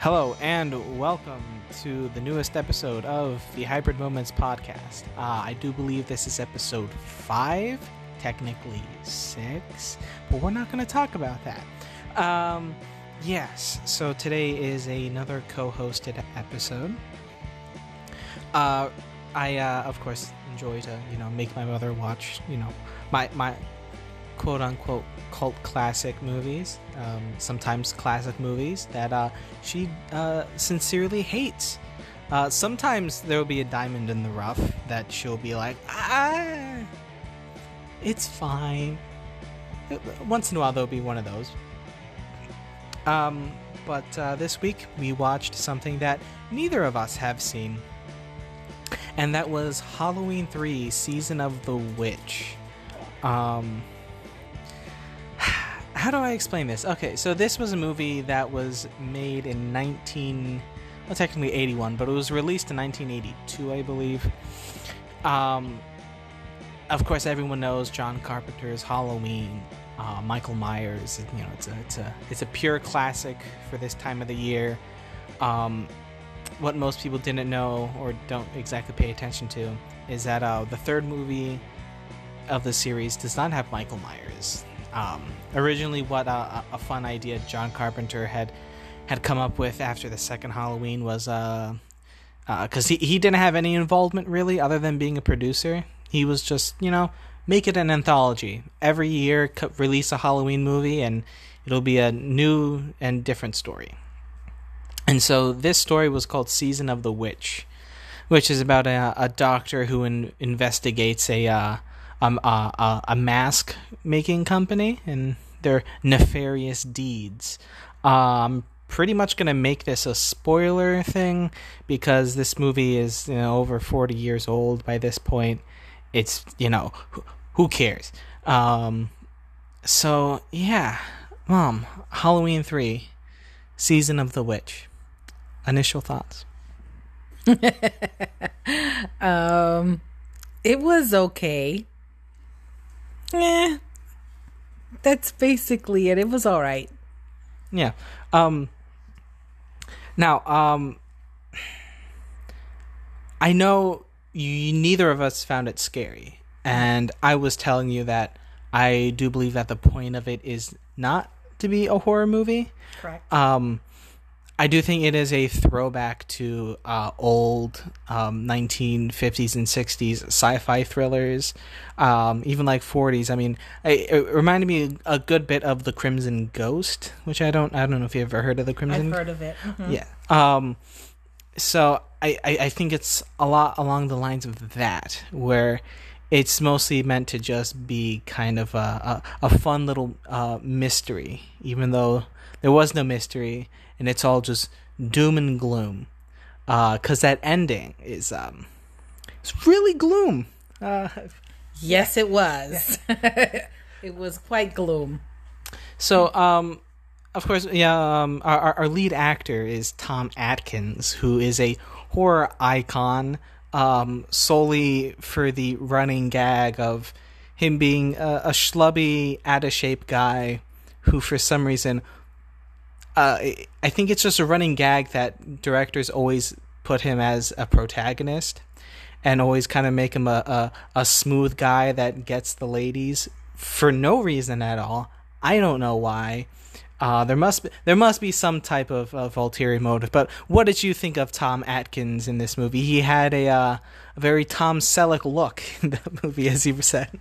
Hello and welcome to the newest episode of the Hybrid Moments podcast. Uh, I do believe this is episode five, technically six, but we're not going to talk about that. Um, yes, so today is another co-hosted episode. Uh, I uh, of course enjoy to you know make my mother watch you know my my quote unquote cult classic movies, um, sometimes classic movies that uh, she uh, sincerely hates. Uh, sometimes there will be a diamond in the rough that she'll be like, ah, it's fine. Once in a while, there'll be one of those. Um, but uh, this week, we watched something that neither of us have seen, and that was Halloween 3 Season of the Witch. Um, how do I explain this? Okay, so this was a movie that was made in 19 well technically 81, but it was released in 1982, I believe. Um of course everyone knows John Carpenter's Halloween, uh, Michael Myers, you know, it's a it's a it's a pure classic for this time of the year. Um what most people didn't know or don't exactly pay attention to is that uh, the third movie of the series does not have Michael Myers. Um, originally, what uh, a fun idea John Carpenter had had come up with after the second Halloween was because uh, uh, he he didn't have any involvement really other than being a producer. He was just you know make it an anthology every year, co- release a Halloween movie, and it'll be a new and different story. And so this story was called Season of the Witch, which is about a, a doctor who in, investigates a uh, um, uh, uh, a mask making company and their nefarious deeds. Um, pretty much going to make this a spoiler thing because this movie is you know, over 40 years old by this point. It's, you know, who, cares? Um, so, yeah. Mom, Halloween 3, Season of the Witch. Initial thoughts? um, it was okay. Yeah, that's basically it. It was all right. Yeah. Um. Now, um, I know you, neither of us found it scary, and I was telling you that I do believe that the point of it is not to be a horror movie. Correct. Um, I do think it is a throwback to uh, old um, 1950s and 60s sci-fi thrillers, um, even like 40s. I mean, it, it, reminded me a good bit of the Crimson Ghost, which I don't I don't know if you ever heard of the Crimson. I've heard of it. Mm-hmm. Yeah. Um, so I, I I think it's a lot along the lines of that, where it's mostly meant to just be kind of a a, a fun little uh, mystery, even though there was no mystery and it's all just doom and gloom. Because uh, that ending is um, it's really gloom. Uh, yes, it was. it was quite gloom. So, um, of course, yeah. Um, our our lead actor is Tom Atkins, who is a horror icon, um, solely for the running gag of him being a, a schlubby, out of shape guy who, for some reason, uh, I think it's just a running gag that directors always put him as a protagonist and always kind of make him a, a, a smooth guy that gets the ladies for no reason at all. I don't know why. Uh, there must be there must be some type of, of ulterior motive. But what did you think of Tom Atkins in this movie? He had a, uh, a very Tom Selleck look in the movie, as you said.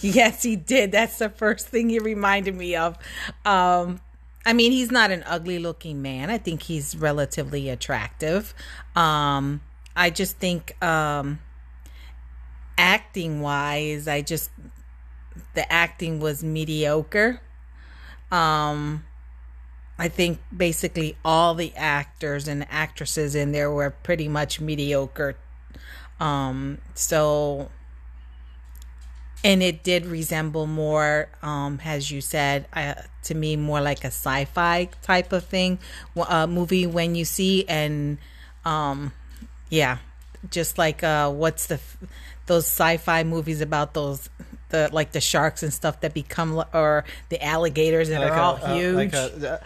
Yes, he did. That's the first thing he reminded me of. Um, I mean, he's not an ugly looking man. I think he's relatively attractive. Um, I just think um, acting wise, I just the acting was mediocre. Um, I think basically all the actors and actresses in there were pretty much mediocre. Um, so and it did resemble more um, as you said uh, to me more like a sci-fi type of thing uh, movie when you see and um, yeah just like uh, what's the those sci-fi movies about those the like the sharks and stuff that become or the alligators that like are a, all huge like a,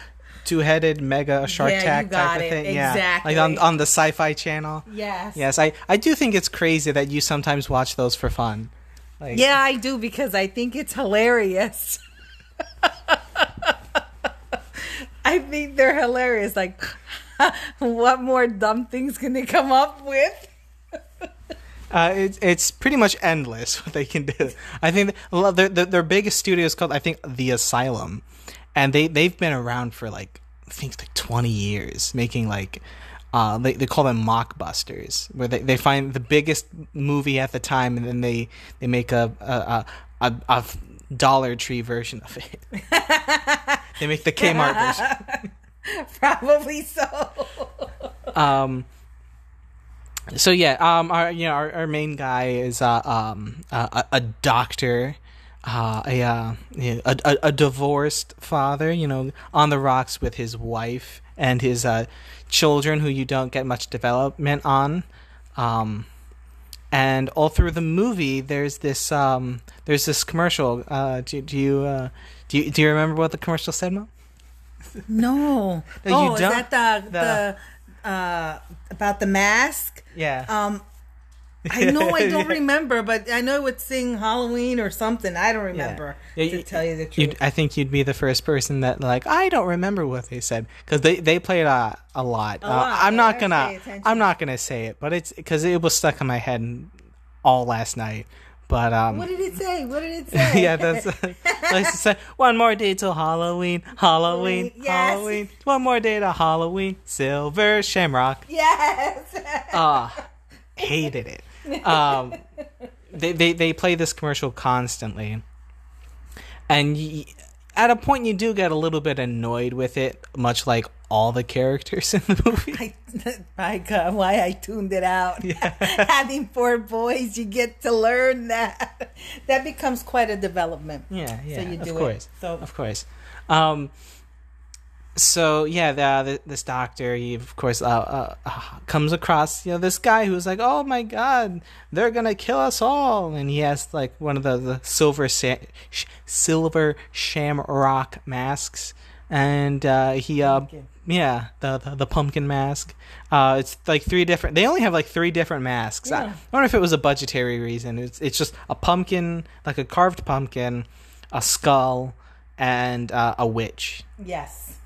two-headed mega shark Yeah, got type of it. thing. Yeah, Exactly. like on on the Sci-Fi Channel. Yes. Yes, I I do think it's crazy that you sometimes watch those for fun. Like, Yeah, I do because I think it's hilarious. I think they're hilarious. Like, what more dumb things can they come up with? Uh, it's it's pretty much endless what they can do. I think their, their their biggest studio is called I think the Asylum, and they they've been around for like I think like twenty years, making like uh they they call them mockbusters, where they, they find the biggest movie at the time and then they they make a a a, a, Dollar Tree version of it. they make the Kmart version. Probably so. um so yeah um our you know our, our main guy is uh um a, a- a doctor uh a, uh a a a divorced father you know on the rocks with his wife and his uh children who you don't get much development on um and all through the movie there's this um there's this commercial uh do, do you uh do you, do you remember what the commercial said Mo? No. No, oh, is that the, The- the, uh, about the mask? yeah Um, I know I don't remember, but I know it's sing Halloween or something. I don't remember Yeah, to you- tell you the truth. I think you'd be the first person that like I don't remember what they said because they they played a a lot. A Uh, lot, I'm not gonna. I'm not gonna say it, but it's because it was stuck in my head all last night. But um, what did it say? What did it say? yeah, that's like to say one more day till Halloween, Halloween, Yes. Halloween. One more day to Halloween, Silver Shamrock. yes. Ah, hated it. Um, they, they they play this commercial constantly, and y- at a point you do get a little bit annoyed with it, much like all the characters in the movie. I, my God, why I tuned it out. Having four boys, you get to learn that. That becomes quite a development. Yeah, yeah, you of do it. course, So- of course. Um, so yeah, the, the, this doctor, he of course uh, uh, uh, comes across you know this guy who's like, oh my god, they're gonna kill us all, and he has like one of the, the silver sa- sh- silver shamrock masks, and uh, he uh, yeah, the, the the pumpkin mask. Uh, it's like three different. They only have like three different masks. I, Yeah. I wonder if it was a budgetary reason. It's it's just a pumpkin, like a carved pumpkin, a skull, and uh, a witch. Yes.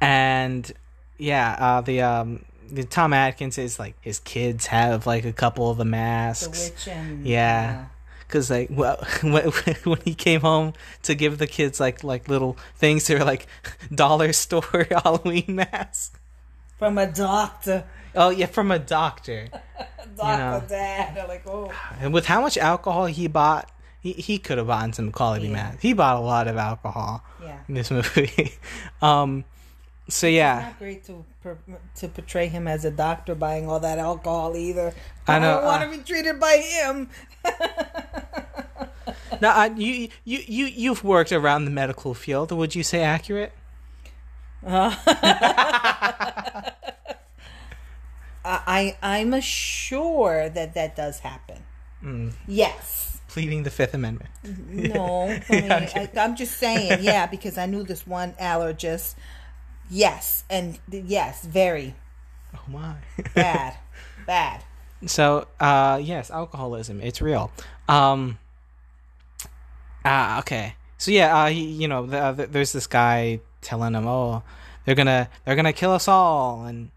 And yeah, uh, the um, the Tom Atkins is like his kids have like a couple of the The masks. witch and. Yeah. Cause like well, when, when he came home to give the kids like like little things, they were like dollar store Halloween masks. From a doctor. Oh yeah, from a doctor. Doctor know. dad. Like, oh. And with how much alcohol he bought, he, he could have bought some quality Yeah. masks. He bought a lot of alcohol Yeah. in this movie. um, so yeah, Not great to per, to portray him as a doctor buying all that alcohol either. I I, don't want uh, to be treated by him. now uh, you you you you've worked around the medical field. Would you say accurate? I I'm sure that that does happen. Mm. Yes. Pleading the Fifth Amendment. No. I mean, I, I'm just saying. Yeah, because I knew this one allergist. Yes, and yes, very Oh my. bad, bad. So, uh, yes, alcoholism, it's real. Um, ah, okay. So yeah, uh, he, you know, the, uh, th- there's this guy telling him, "Oh, they're gonna, they're gonna kill us all," and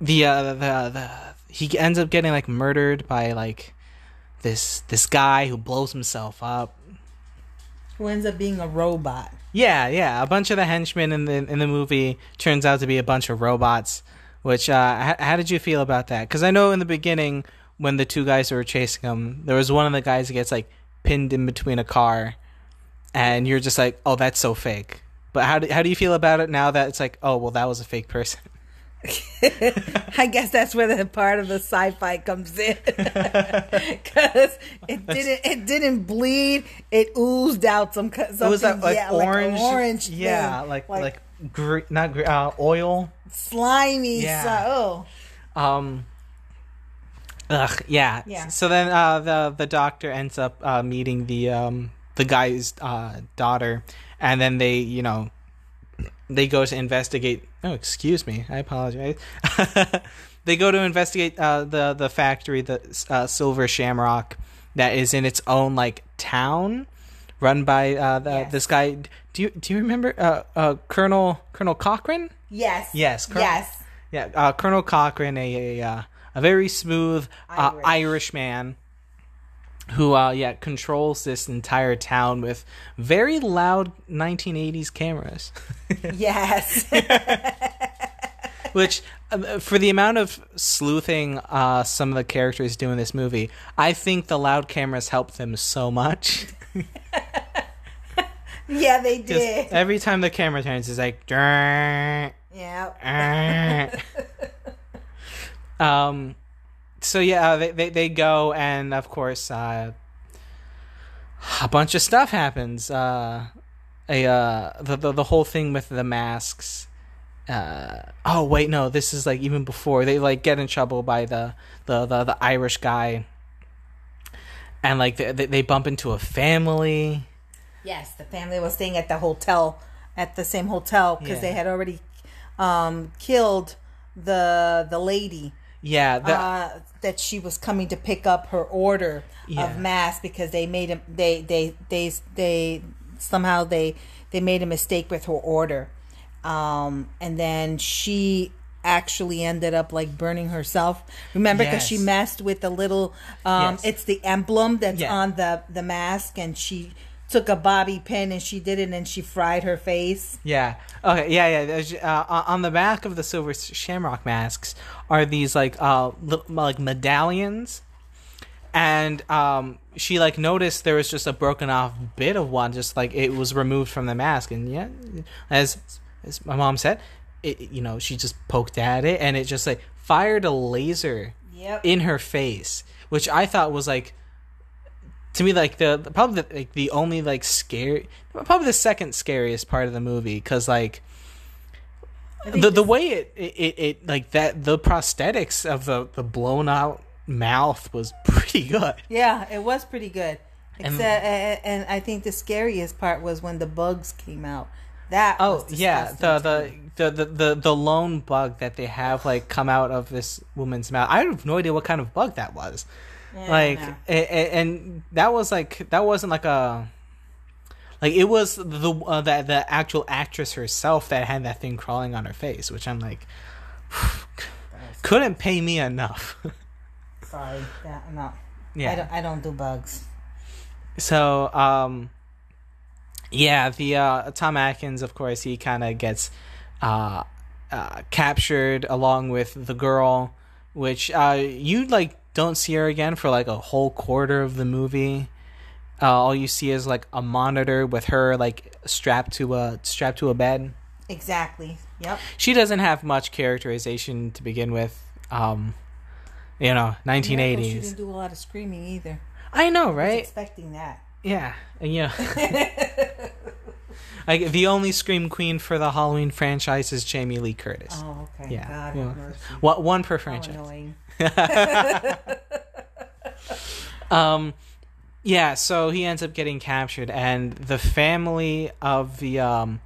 the, uh, the, the, he ends up getting like murdered by like this, this guy who blows himself up. Who ends up being a robot? Yeah, yeah. A bunch of the henchmen in the in the movie turns out to be a bunch of robots. Which, uh, how, how did you feel about that? Because I know in the beginning when the two guys were chasing him, there was one of the guys that gets like pinned in between a car, and you're just like, "Oh, that's so fake." But how do how do you feel about it now that it's like, "Oh, well, that was a fake person." I guess that's where the part of the sci-fi comes in, because it didn't it didn't bleed. It oozed out some something. it was that like yeah, orange, like an orange, yeah, thing, like like, gre- not gre- uh, oil. slimy. Yeah. So, oh, Um. Ugh. Yeah. Yeah. So then, uh, the the doctor ends up uh, meeting the um the guy's uh daughter, and then they, you know, they go to investigate. Oh, excuse me, I apologize. they go to investigate uh, the the factory, the uh, Silver Shamrock, that is in its own like town, run by uh, the, Yes. this guy. Do you do you remember uh, uh, Colonel Colonel Cochran? Yes. Yes, Colonel- Yes. Yeah, uh, Colonel Cochran, a a, a very smooth uh, Irish. Irish man who uh yeah controls this entire town with very loud 1980s cameras Yes. which uh, for the amount of sleuthing uh some of the characters do in this movie i think the loud cameras help them so much yeah, they did. every time the camera turns it's like Yeah. um so yeah they, they they go and of course uh a bunch of stuff happens. Uh a uh the the, the whole thing with the masks uh oh wait no this is like even before. They like get in trouble by the the the, the irish guy. And like they, they they bump into a family. Yes, the family was staying at the hotel, at the same hotel, because Yeah. they had already um, killed the the lady. Yeah the, uh, that she was coming to pick up her order Yeah. of mass because they made him they they they they somehow they they made a mistake with her order, um, and then she actually ended up like burning herself. Remember, because she messed with the little um, Yes. it's the emblem that's Yeah. on the the mask, and she took a bobby pin and she did it and she fried her face. Yeah. Okay. Yeah. Yeah. Uh, on the back of the silver shamrock masks are these like uh li- like medallions, and um she like noticed there was just a broken off bit of one, just like it was removed from the mask, and yeah, as as my mom said, it you know she just poked at it and it just like fired a laser Yep. in her face, which I thought was like to me like the the- probably the, like the only like scary probably the second scariest part of the movie. Because like the the way it, it it it like that the prosthetics of the the blown out mouth was pretty good. Yeah, it was pretty good. And- Except, and, and I think the scariest part was when the bugs came out. That Oh yeah, the, the the the the the lone bug that they have like come out of this woman's mouth. I have no idea what kind of bug that was. Yeah, like no. a- a- and that was like that wasn't like a like it was the uh, the the actual actress herself that had that thing crawling on her face, which I'm like couldn't pay me enough. sorry, that, no, yeah. I don't. I don't do bugs. So, um, yeah, the uh, Tom Atkins, of course, he kind of gets uh, uh, captured along with the girl, which uh, you like don't see her again for like a whole quarter of the movie. Uh, all you see is like a monitor with her like strapped to a strapped to a bed. Exactly. Yep. She doesn't have much characterization to begin with. Um, you know, Miracle, She 1980s. didn't do a lot of screaming either. I know, I was right? expecting that. Yeah, and yeah. like the only scream queen for the Halloween franchise is Jamie Lee Curtis. Oh, okay. Yeah, God yeah. mercy. One, per franchise. annoying. Um, yeah. So he ends up getting captured, and the family of the um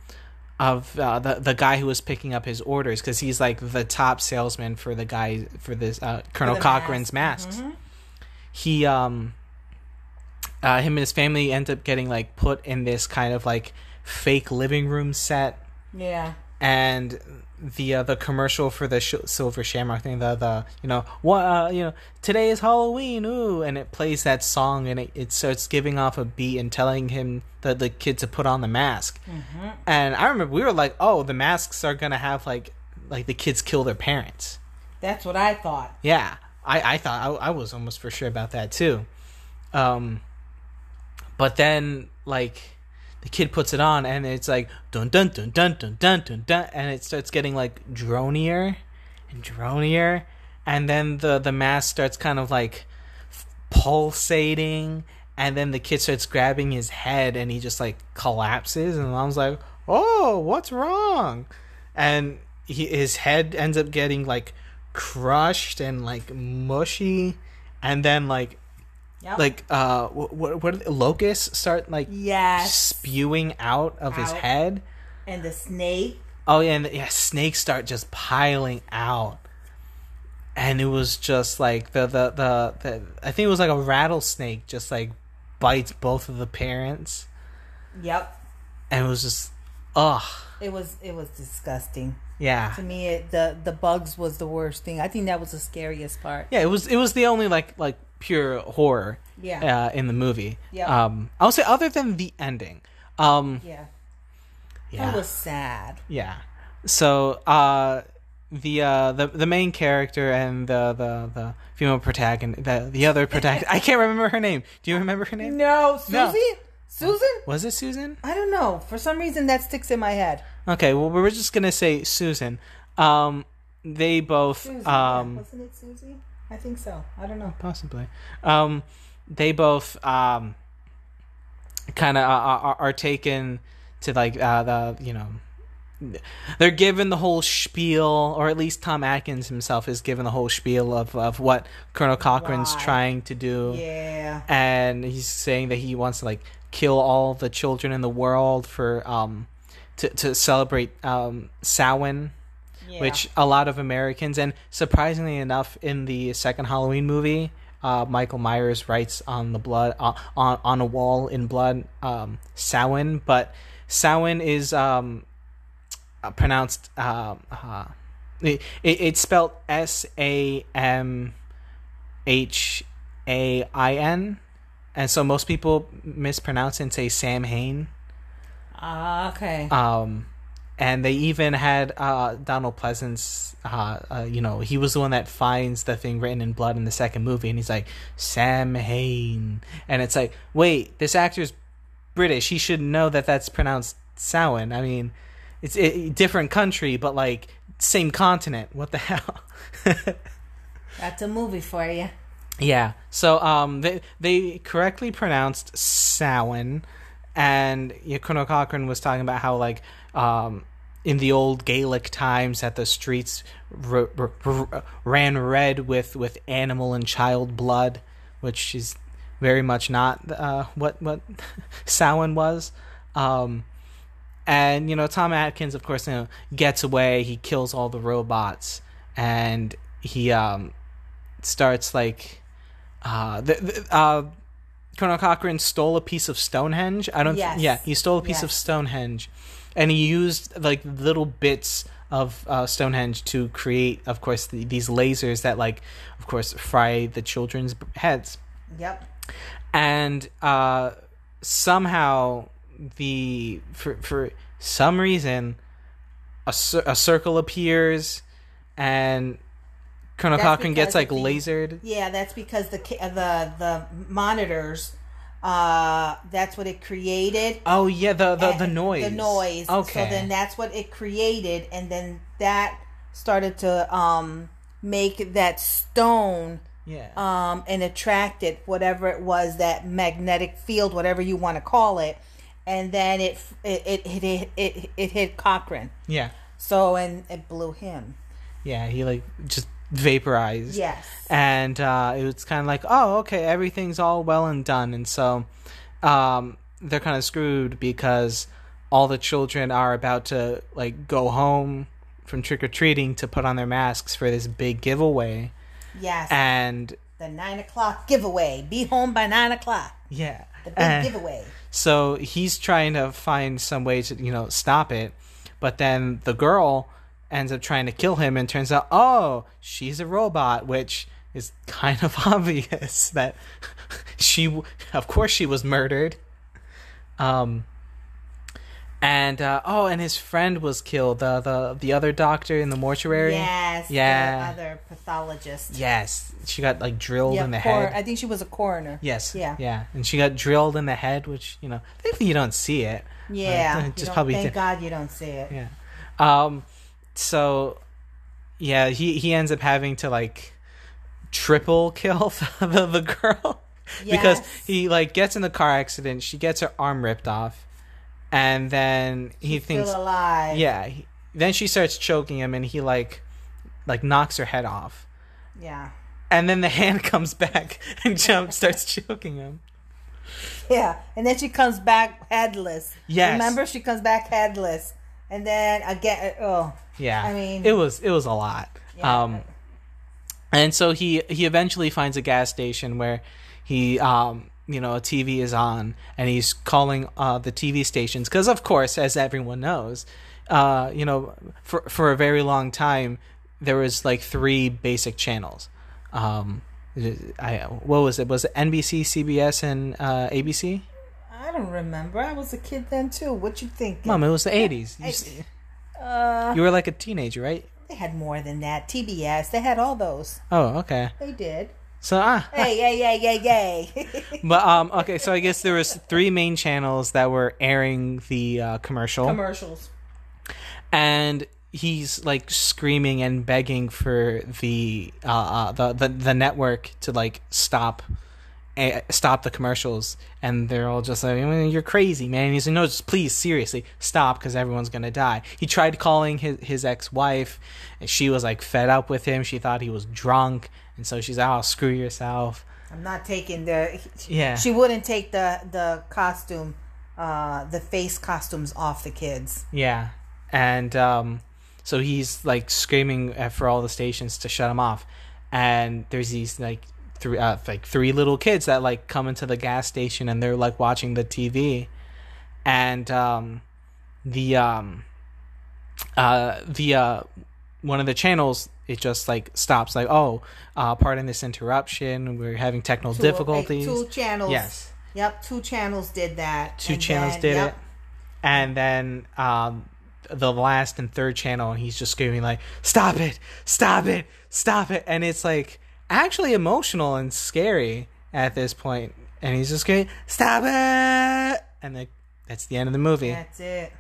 of uh, the the guy who was picking up his orders because he's like the top salesman for the guy for this uh, Colonel the Cochran's mask. masks. Mhm. he um uh him and his family end up getting like put in this kind of like fake living room set Yeah. And the uh, the commercial for the sh- silver shamrock thing the the you know what uh, you know today is halloween ooh and it plays that song and it, it starts giving off a beat and telling him the the kid to put on the mask and i remember we were like oh the masks are gonna have like like the kids kill their parents That's what I thought. yeah, I I thought I, I was almost for sure about that too. Um, but then like the kid puts it on and it's like dun dun dun dun dun dun dun dun, and it starts getting like dronier and dronier, and then the the mask starts kind of like pulsating, and then the kid starts grabbing his head and he just like collapses, and was like, oh, what's wrong? And he, his head ends up getting like crushed and like mushy. And then like Yep. like uh what what, what locusts start like yes. spewing out of his head And the snake Oh yeah, and yeah, snakes start just piling out, and it was just like the the the, the I think it was like a rattlesnake just like bites both of the parents, Yep. and it was just ugh It was it was disgusting. yeah To me, it, the the bugs was the worst thing. I think that was the scariest part. yeah it was it was the only like like pure horror Yeah. uh, in the movie. Yeah. Um, I would say other than the ending. Um, Yeah. yeah. That was sad. Yeah. So uh the uh the the main character and the the the female protagonist the the other protagonist I can't remember her name. Do you remember her name? No, No. Susie? Susan? Was it Susan? I don't know. For some reason, that sticks in my head. Okay, well we were just going to say Susan. Um they both Susie. um. Wasn't it Susie? I think so. I don't know. possibly. Um they both um kind of are, are, are taken to like uh the you know they're given the whole spiel, or at least Tom Atkins himself is given the whole spiel of, of what Colonel Cochran's Why? trying to do. Yeah. And he's saying that he wants to like kill all the children in the world for um to to celebrate um Samhain, yeah. which a lot of Americans and surprisingly enough in the second Halloween movie, uh, Michael Myers writes on the blood uh, on on a wall in blood um Samhain, but Samhain is um uh, pronounced um uh, it, it, it's spelled S A M H A I N, and so most people mispronounce and say Sam Hain. Ah, okay. Um, and they even had uh, Donald Pleasence. Uh, uh, you know, he was the one that finds the thing written in blood in the second movie, and he's like Sam Hain, and it's like, wait, this actor's British. He should know that that's pronounced Samhain. I mean, it's a different country, but like same continent. What the hell? That's a movie for you. Yeah. So um they they correctly pronounced Samhain and Colonel Cochran was talking about how like um in the old Gaelic times that the streets r- r- r- ran red with with animal and child blood, which is very much not uh, what what Samhain was. Um, and you know Tom Atkins, of course, you know gets away. He kills all the robots, and he um starts like uh the, the uh Colonel Cochran stole a piece of Stonehenge. I don't Yes. yeah, he stole a piece of Stonehenge and he used like little bits of uh, Stonehenge to create of course the, these lasers that like of course fry the children's heads. Yep. And uh somehow the for for some reason a, a circle appears and Colonel That's Cochran gets like the- lasered. Yeah, that's because the the the monitors. Uh, that's what it created. Oh yeah, the the, the noise. The noise. Okay. So then that's what it created, and then that started to um make that stone yeah. um and attracted whatever it was that magnetic field, whatever you want to call it, and then it it it it it, it, it hit Cochran. yeah. So and it blew him. Yeah, he like just vaporized. Yes. and uh, it was kind of like, oh, okay, everything's all well and done, and so um, they're kind of screwed because all the children are about to like go home from trick or treating to put on their masks for this big giveaway, Yes. and the nine o'clock giveaway. Be home by nine o'clock. yeah, The big and giveaway. so he's trying to find some way to you know stop it, but then the girl ends up trying to kill him, and turns out, oh, she's a robot, which is kind of obvious that she, of course, she was murdered. Um, and uh, oh, and his friend was killed. The the the other doctor in the mortuary. Yes. Yeah. The other pathologist. Yes, she got like drilled Yeah, in the cor- head. I think she was a coroner. Yes. Yeah. Yeah, and she got drilled in the head, which you know, thankfully you don't see it. Yeah. Uh, just probably thank did- God you don't see it. Yeah. Um so yeah, he he ends up having to like triple kill the the girl because he like gets in the car accident, she gets her arm ripped off and then he She's thinks yeah, he, then she starts choking him and he like like knocks her head off. Yeah. And then the hand comes back and jump starts choking him. Yeah. And then she comes back headless. Yes. Remember, she comes back headless. and then again, oh, Yeah, I mean- it was it was a lot. Yeah. Um, and so he he eventually finds a gas station where he um you know a TV is on and he's calling uh the TV stations because of course as everyone knows uh you know for for a very long time there was like three basic channels um I what was it was it NBC CBS and uh ABC I don't remember. I was a kid then too. What you think? mom it was the 80s you, I- s- Uh, you were like a teenager right they had more than that. TBS. They had all those. oh okay They did. so ah Hey, yay, yay, yay, yay. But um, okay, so I guess there was three main channels that were airing the uh, commercial, Commercials. and he's like screaming and begging for the uh, uh the, the the network to like stop. Eh, Stop the commercials, and they're all just like, "I mean, "You're crazy, man." He's like, "No, just please, seriously, stop, because everyone's gonna die." He tried calling his his ex wife, and she was like fed up with him. She thought he was drunk, and so she's, like, "Oh, screw yourself." I'm not taking the. Yeah. She wouldn't take the the costume, uh, the face costumes off the kids. Yeah, and um, so he's like screaming for all the stations to shut him off, and there's these like three uh, like three little kids that like come into the gas station and they're like watching the TV, and um, the um, uh, the uh, one of the channels it just like stops like oh uh, pardon this interruption we're having technical Two- difficulties Two channels. Yes. Yep. Two channels did that. two And channels then- did yep. it and then um the last and third channel he's just screaming like stop it stop it stop it and it's like actually emotional and scary at this point and he's just going stop it and like that's the end of the movie That's it.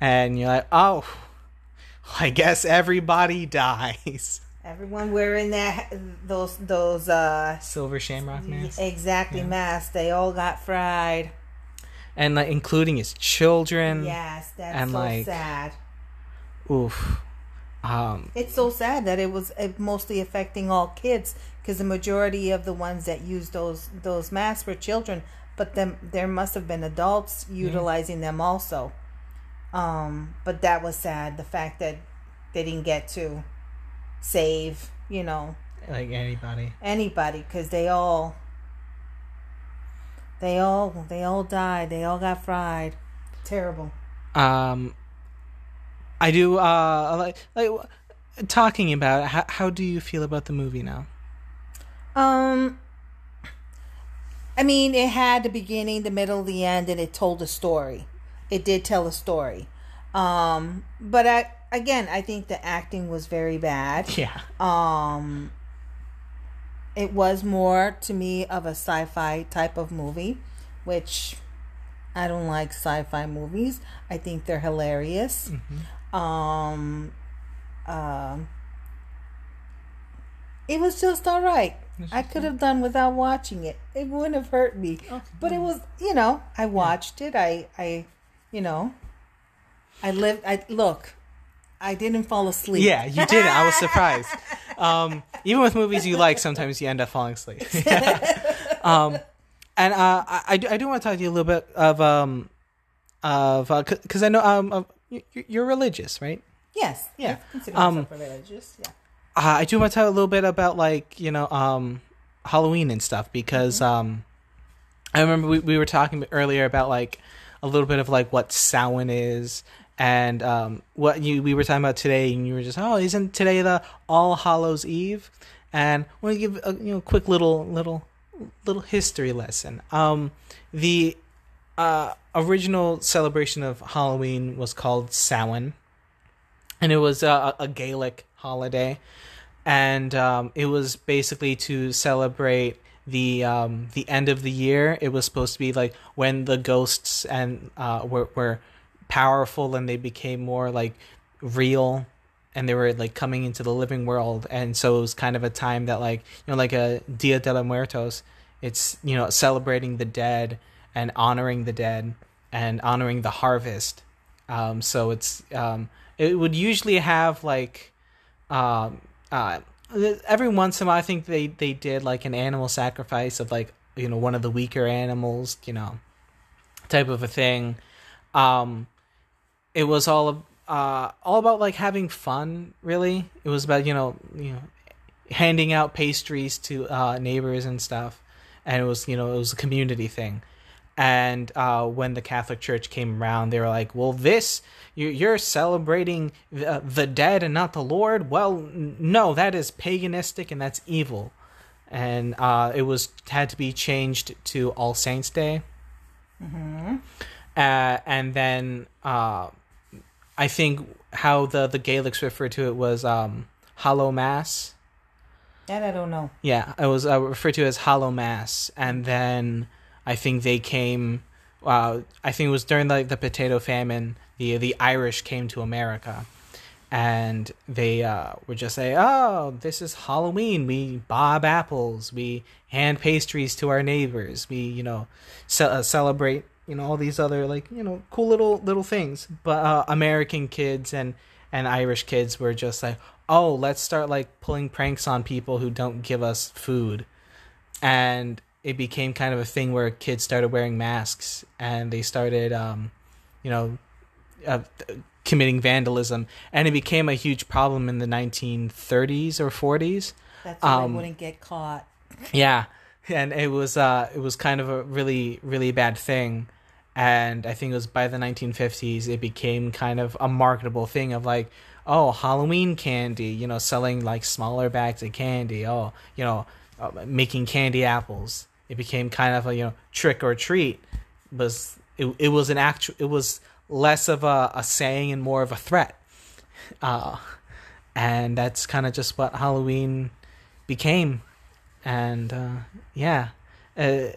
and you're like oh i guess everybody dies Everyone wearing that those those uh silver shamrock masks. exactly masks. They all got fried. and like including his children Yes, that's and, so like, sad. oof um It's so sad that it was mostly affecting all kids because the majority of the ones that used those those masks were children, but them there must have been adults utilizing them also. Um, but that was sad. The fact that they didn't get to save, you know, like anybody anybody because they all they all they all died. They all got fried. Terrible. um i do uh like like talking about it, how, how do you feel about the movie now Um, I mean, it had the beginning, the middle, the end, and it told a story. It did tell a story. Um, but I again, I think the acting was very bad. yeah Um, it was more to me of a sci-fi type of movie, which I don't like sci-fi movies. I think they're hilarious. Um, um, it was just all right. I could have done without watching it. It wouldn't have hurt me. But it was, you know, I watched it. I, I, you know, I lived. I look. I didn't fall asleep. yeah you did i was surprised um even with movies you like sometimes you end up falling asleep um and uh i i do, I do want to talk to you a little bit of um of because i know um you're religious right Yes. Yeah. I Um, religious. Yeah. uh, I do want to talk a little bit about like you know um Halloween and stuff because um I remember we, we were talking earlier about like a little bit of like what Samhain is and um what you we were talking about today and you were just oh isn't today the All Hallows Eve and I want to give a you know quick little little little history lesson um the uh original celebration of Halloween was called Samhain. And it was a, a Gaelic holiday, and um, it was basically to celebrate the um, the end of the year. It was supposed to be like when the ghosts and uh, were were powerful and they became more like real. And they were like coming into the living world. And so it was kind of a time that like you know like a dia de los muertos it's you know celebrating the dead and honoring the dead and honoring the harvest um so it's um it would usually have like um uh every once in a while i think they they did like an animal sacrifice of like you know one of the weaker animals you know type of a thing um it was all uh, all about like having fun. Really, it was about you know you know handing out pastries to uh, neighbors and stuff, and it was you know it was a community thing. And uh, when the Catholic Church came around, they were like, "Well, this you- you're celebrating the, the dead and not the Lord." Well, no, that is paganistic and that's evil. And uh, it was had to be changed to All Saints Day. Uh, and then uh, I think how the the Gaelics referred to it was um, Hollow Mass. That I don't know. Yeah, it was uh, referred to as Hollow Mass, and then I think they came. Uh, I think it was during the the potato famine. The the Irish came to America, and they uh, would just say, "Oh, this is Halloween. We bob apples. We hand pastries to our neighbors. We you know ce- uh, celebrate you know all these other like you know cool little little things." But uh, American kids and and Irish kids were just like, "Oh, let's start like pulling pranks on people who don't give us food," and it became kind of a thing where kids started wearing masks and they started, um, you know, uh, committing vandalism, and it became a huge problem in the 1930s or 40s. That's why Um, I wouldn't get caught. Yeah, and it was uh, it was kind of a really really bad thing, and I think it was by the 1950s it became kind of a marketable thing of like, oh, Halloween candy, you know, selling like smaller bags of candy, oh, you know, uh, making candy apples. It became kind of a you know trick or treat. Was it? It was an actual. It was less of a, a saying and more of a threat. Uh, and that's kind of just what Halloween became and uh, yeah, uh,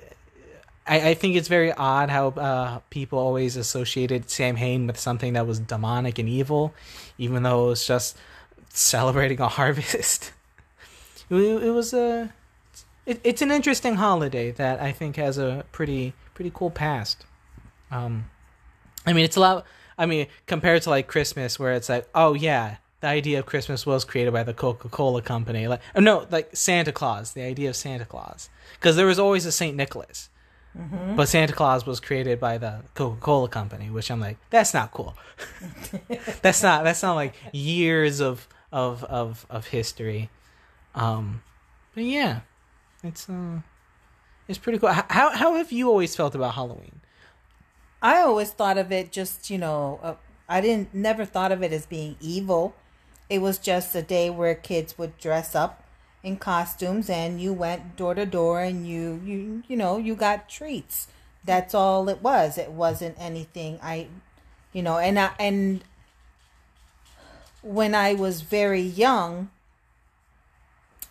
I, I think it's very odd how uh, people always associated Sam Hain with something that was demonic and evil, even though it was just celebrating a harvest. it, it was a, it, it's an interesting holiday that I think has a pretty pretty cool past. Um, I mean, it's a lot. I mean, compared to like Christmas, where it's like, oh yeah, the idea of Christmas was created by the Coca Cola Company. Like, oh, no, like Santa Claus, the idea of Santa Claus, because there was always a Saint Nicholas, but Santa Claus was created by the Coca Cola Company, which I'm like, that's not cool. that's not that's not like years of of of of history. Um, but yeah, it's uh, it's pretty cool. How how have you always felt about Halloween? I always thought of it just, you know, uh, I didn't never thought of it as being evil. It was just a day where kids would dress up in costumes and you went door to door and you you you know, you got treats. That's all it was. It wasn't anything I you know, and I and when I was very young,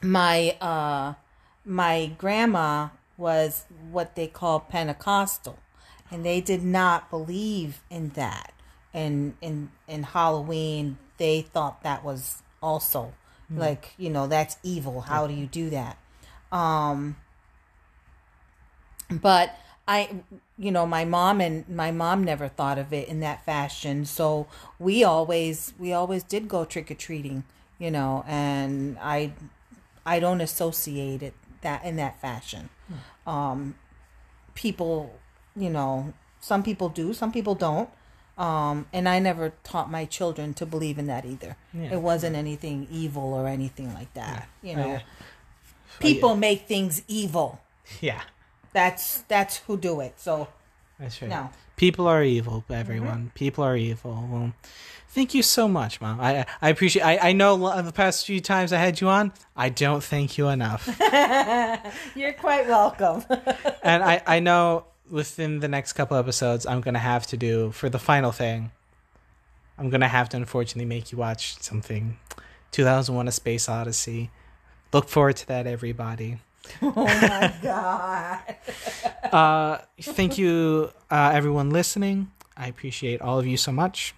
my uh my grandma was what they call Pentecostal and they did not believe in that. And in in halloween they thought that was also like you know that's evil. How do you do that? Um but i you know my mom and my mom never thought of it in that fashion. So we always we always did go trick-or-treating you know and i i don't associate it that in that fashion. Um people you know some people do some people don't. Um and i never taught my children to believe in that either. Yeah. it wasn't anything evil or anything like that you know. Yeah. people make things evil. Yeah, that's that's who do it. So that's right. no People are evil, mm-hmm. everyone. People are evil. Well, thank you so much, Mom. I I appreciate. I I know the past few times I had you on, I don't thank you enough, you're quite welcome and I I know within the next couple episodes I'm gonna have to do for the final thing. I'm gonna have to unfortunately make you watch something, 2001: A Space Odyssey. Look forward to that, everybody. oh my god uh, thank you, uh, everyone listening. I appreciate all of you so much.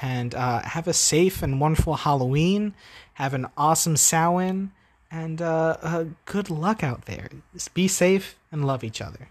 And uh, have a safe and wonderful Halloween. Have an awesome Samhain. And uh, uh, good luck out there. Be safe and love each other.